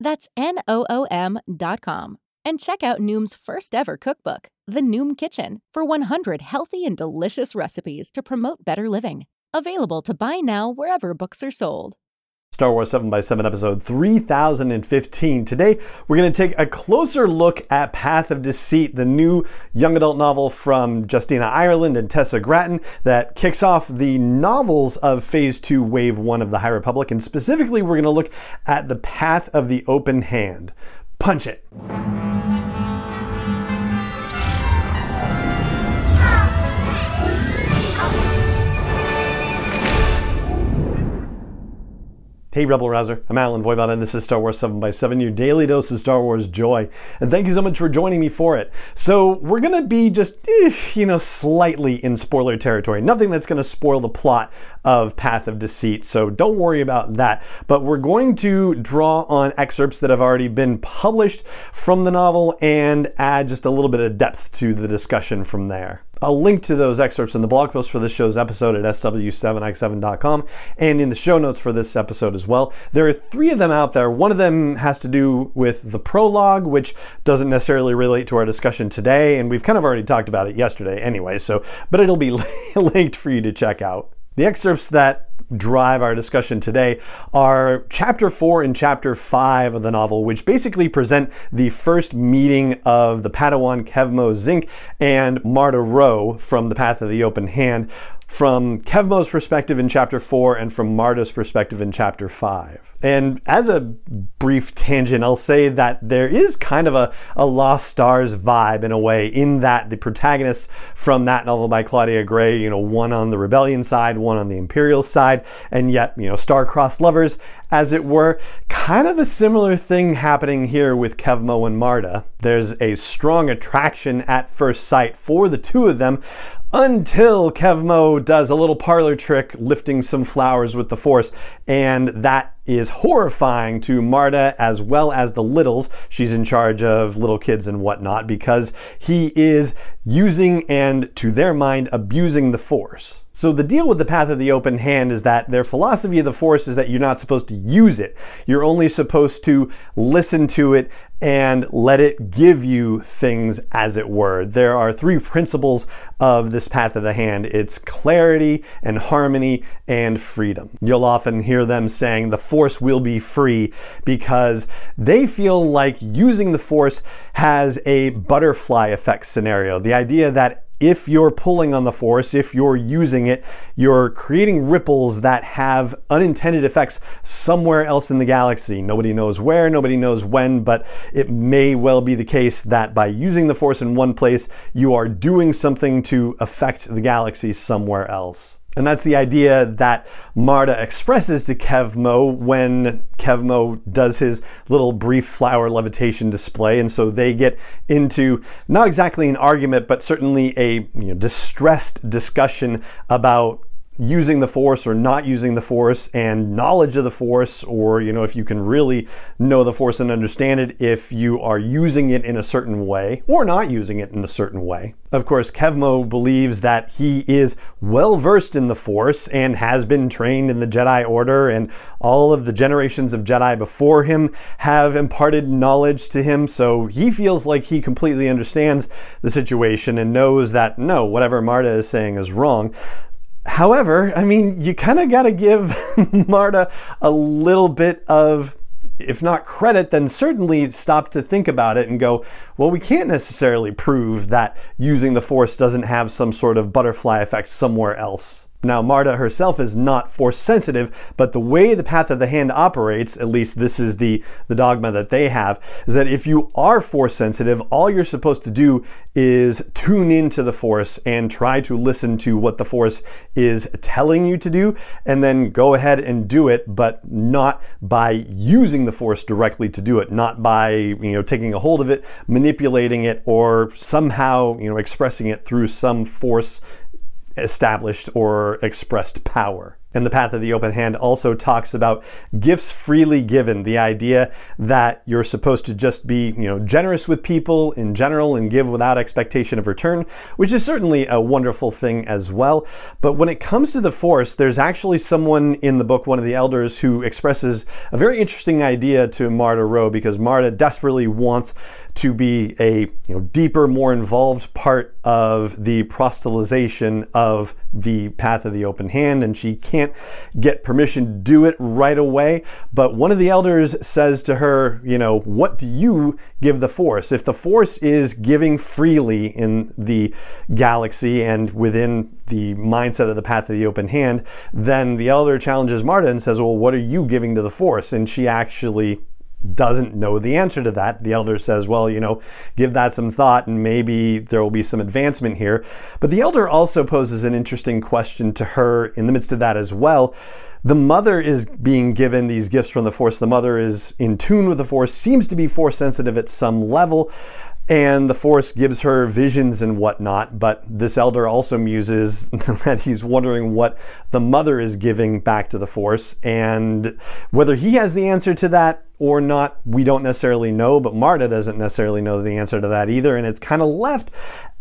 That's N O O M.com. And check out Noom's first ever cookbook, The Noom Kitchen, for 100 healthy and delicious recipes to promote better living. Available to buy now wherever books are sold. Star Wars 7x7 episode 3015. Today, we're going to take a closer look at Path of Deceit, the new young adult novel from Justina Ireland and Tessa Gratton that kicks off the novels of Phase 2, Wave 1 of the High Republic. And specifically, we're going to look at the Path of the Open Hand. Punch it. Hey, Rebel Rouser. I'm Allen Voivod, and this is Star Wars 7 by 7 your daily dose of Star Wars joy. And thank you so much for joining me for it. So, we're to be just, eh, you know, slightly in spoiler territory. Nothing that's to spoil the plot of Path of Deceit, so don't worry about that. But we're going to draw on excerpts that have already been published from the novel and add just a little bit of depth to the discussion from there. I'll link to those excerpts in the blog post for this show's episode at sw7x7.com and in the show notes for this episode as well. There are three of them out there. One of them has to do with the prologue, which doesn't necessarily relate to our discussion today, and we've kind of already talked about it yesterday anyway, so but it'll be linked for you to check out. The excerpts that drive our discussion today are chapter 4 and chapter 5 of the novel, which basically present the first meeting of the Padawan Kevmo Zink and Marda Ro from The Path of the Open Hand from Kevmo's perspective in chapter 4 and from Marda's perspective in chapter 5. And as a brief tangent, I'll say that there is kind of a, a Lost Stars vibe in a way, in that the protagonists from that novel by Claudia Gray, you know, one on the rebellion side, one on the imperial side, and yet, you know, star-crossed lovers, as it were. Kind of a similar thing happening here with Kevmo and Marda. There's a strong attraction at first sight for the two of them, until Kevmo does a little parlor trick lifting some flowers with the Force, and that is horrifying to Marda as well as the littles. She's in charge of little kids and whatnot because he is using and, to their mind, abusing the Force. So the deal with the path of the open hand is that their philosophy of the Force is that you're not supposed to use it. You're only supposed to listen to it and let it give you things as it were. There are three principles of this path of the hand it's clarity and harmony and freedom. You'll often hear them saying the force will be free because they feel like using the force has a butterfly effect scenario. The idea that if you're pulling on the force, if you're using it, you're creating ripples that have unintended effects somewhere else in the galaxy. Nobody knows where, nobody knows when, but it may well be the case that by using the force in one place, you are doing something to affect the galaxy somewhere else. And that's the idea that Marda expresses to Kevmo when Kevmo does his little brief flower levitation display. And so they get into not exactly an argument, but certainly a you know, distressed discussion about using the force or not using the force and knowledge of the force or you know if you can really know the force and understand it if you are using it in a certain way or not using it in a certain way. Of course kevmo believes that he is well versed in the force and has been trained in the jedi order and all of the generations of jedi before him have imparted knowledge to him. So he feels like he completely understands the situation and knows that no whatever marda is saying is wrong However, I mean, you kind of got to give Marda a little bit of if not credit, then certainly stop to think about it and go, well, we can't necessarily prove that using the Force doesn't have some sort of butterfly effect somewhere else. Now, Marda herself is not force sensitive, but the way the path of the hand operates, at least this is the, the dogma that they have, is that if you are force sensitive, all you're supposed to do is tune into the force and try to listen to what the force is telling you to do, and then go ahead and do it, but not by using the force directly to do it, not by you know taking a hold of it, manipulating it, or somehow you know expressing it through some force established or expressed power. And the path of the open hand also talks about gifts freely given, the idea that you're supposed to just be, you know, generous with people in general and give without expectation of return, which is certainly a wonderful thing as well. But when it comes to the force, there's actually someone in the book, one of the elders, who expresses a very interesting idea to Marda Ro because Marda desperately wants to be a you know, deeper, more involved part of the proselytization of the path of the open hand, and she can't get permission to do it right away. But one of the elders says to her, You know, what do you give the Force? If the Force is giving freely in the galaxy and within the mindset of the path of the open hand, then the elder challenges Marda and says, Well, what are you giving to the Force? And she actually doesn't know the answer to that. The elder says, Well, you know, give that some thought and maybe there will be some advancement here. But the elder also poses an interesting question to her in the midst of that as well. The mother is being given these gifts from the Force. The mother is in tune with the Force, seems to be Force sensitive at some level and the Force gives her visions and whatnot. But this elder also muses that he's wondering what the mother is giving back to the Force, and whether he has the answer to that or not, we don't necessarily know. But Marda doesn't necessarily know the answer to that either, and it's kind of left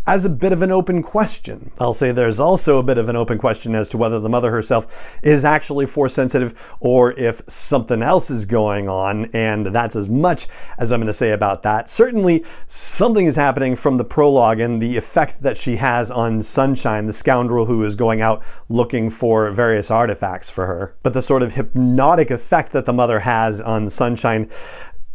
as a bit of an open question. I'll say there's also a bit of an open question as to whether the mother herself is actually force sensitive or if something else is going on, and that's as much as I'm going to say about that. Certainly, something is happening from the prologue and the effect that she has on Sunshine, the scoundrel who is going out looking for various artifacts for her. But the sort of hypnotic effect that the mother has on Sunshine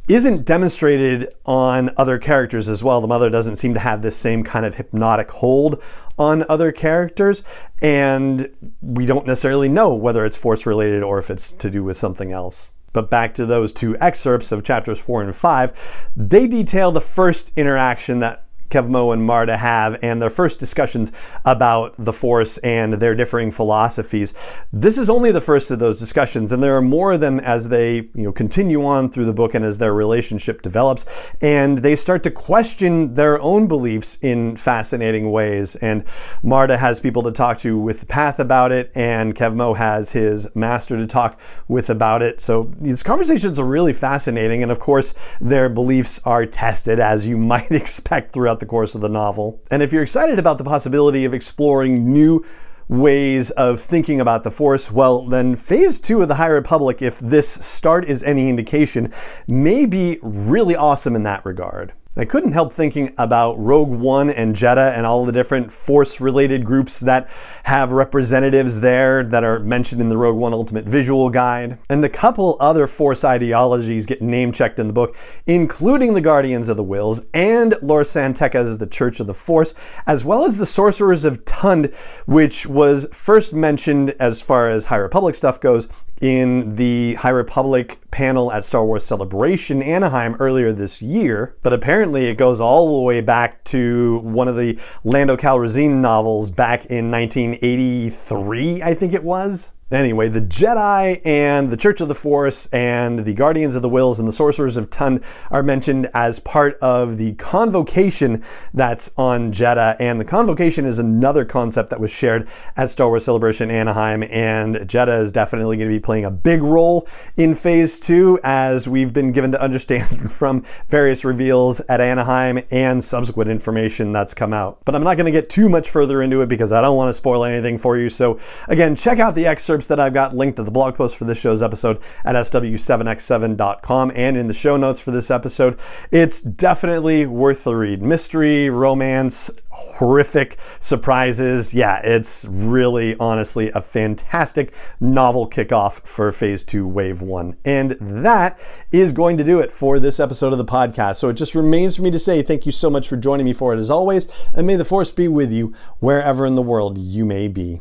isn't demonstrated on other characters as well. The mother doesn't seem to have this same kind of hypnotic hold on other characters, and we don't necessarily know whether it's force related or if it's to do with something else. But back to those two excerpts of chapters four and five, they detail the first interaction that Kevmo and Marda have and their first discussions about the Force and their differing philosophies. This is only the first of those discussions, and there are more of them as they you know continue on through the book and as their relationship develops, and they start to question their own beliefs in fascinating ways. And Marda has people to talk to with path about it, and Kevmo has his master to talk with about it. So these conversations are really fascinating, and of course, their beliefs are tested as you might expect throughout the the course of the novel. And if you're excited about the possibility of exploring new ways of thinking about the Force, well, then Phase 2 of the High Republic, if this start is any indication, may be really awesome in that regard. I couldn't help thinking about Rogue One and Jedha and all the different Force related groups that have representatives there that are mentioned in the Rogue One Ultimate Visual Guide. And a couple other Force ideologies get name checked in the book, including the Guardians of the Whills and Lor San Tekka's The Church of the Force, as well as the Sorcerers of Tund, which was first mentioned as far as High Republic stuff goes in the High Republic panel at Star Wars Celebration Anaheim earlier this year, but apparently it goes all the way back to one of the Lando Calrissian novels back in 1983, I think it was. Anyway, the Jedi and the Church of the Force and the Guardians of the Whills and the Sorcerers of Tund are mentioned as part of the convocation that's on Jedha. And the convocation is another concept that was shared at Star Wars Celebration Anaheim. And Jedha is definitely going to be playing a big role in Phase 2, as we've been given to understand from various reveals at Anaheim and subsequent information that's come out. But I'm not going to get too much further into it because I don't want to spoil anything for you. So, again, check out the excerpt excerpts that I've got linked to the blog post for this show's episode at sw7x7.com and in the show notes for this episode. It's definitely worth the read. Mystery, romance, horrific surprises. Yeah, it's really honestly a fantastic novel kickoff for phase two, wave one. And that is going to do it for this episode of the podcast. So it just remains for me to say thank you so much for joining me for it as always, and may the force be with you wherever in the world you may be.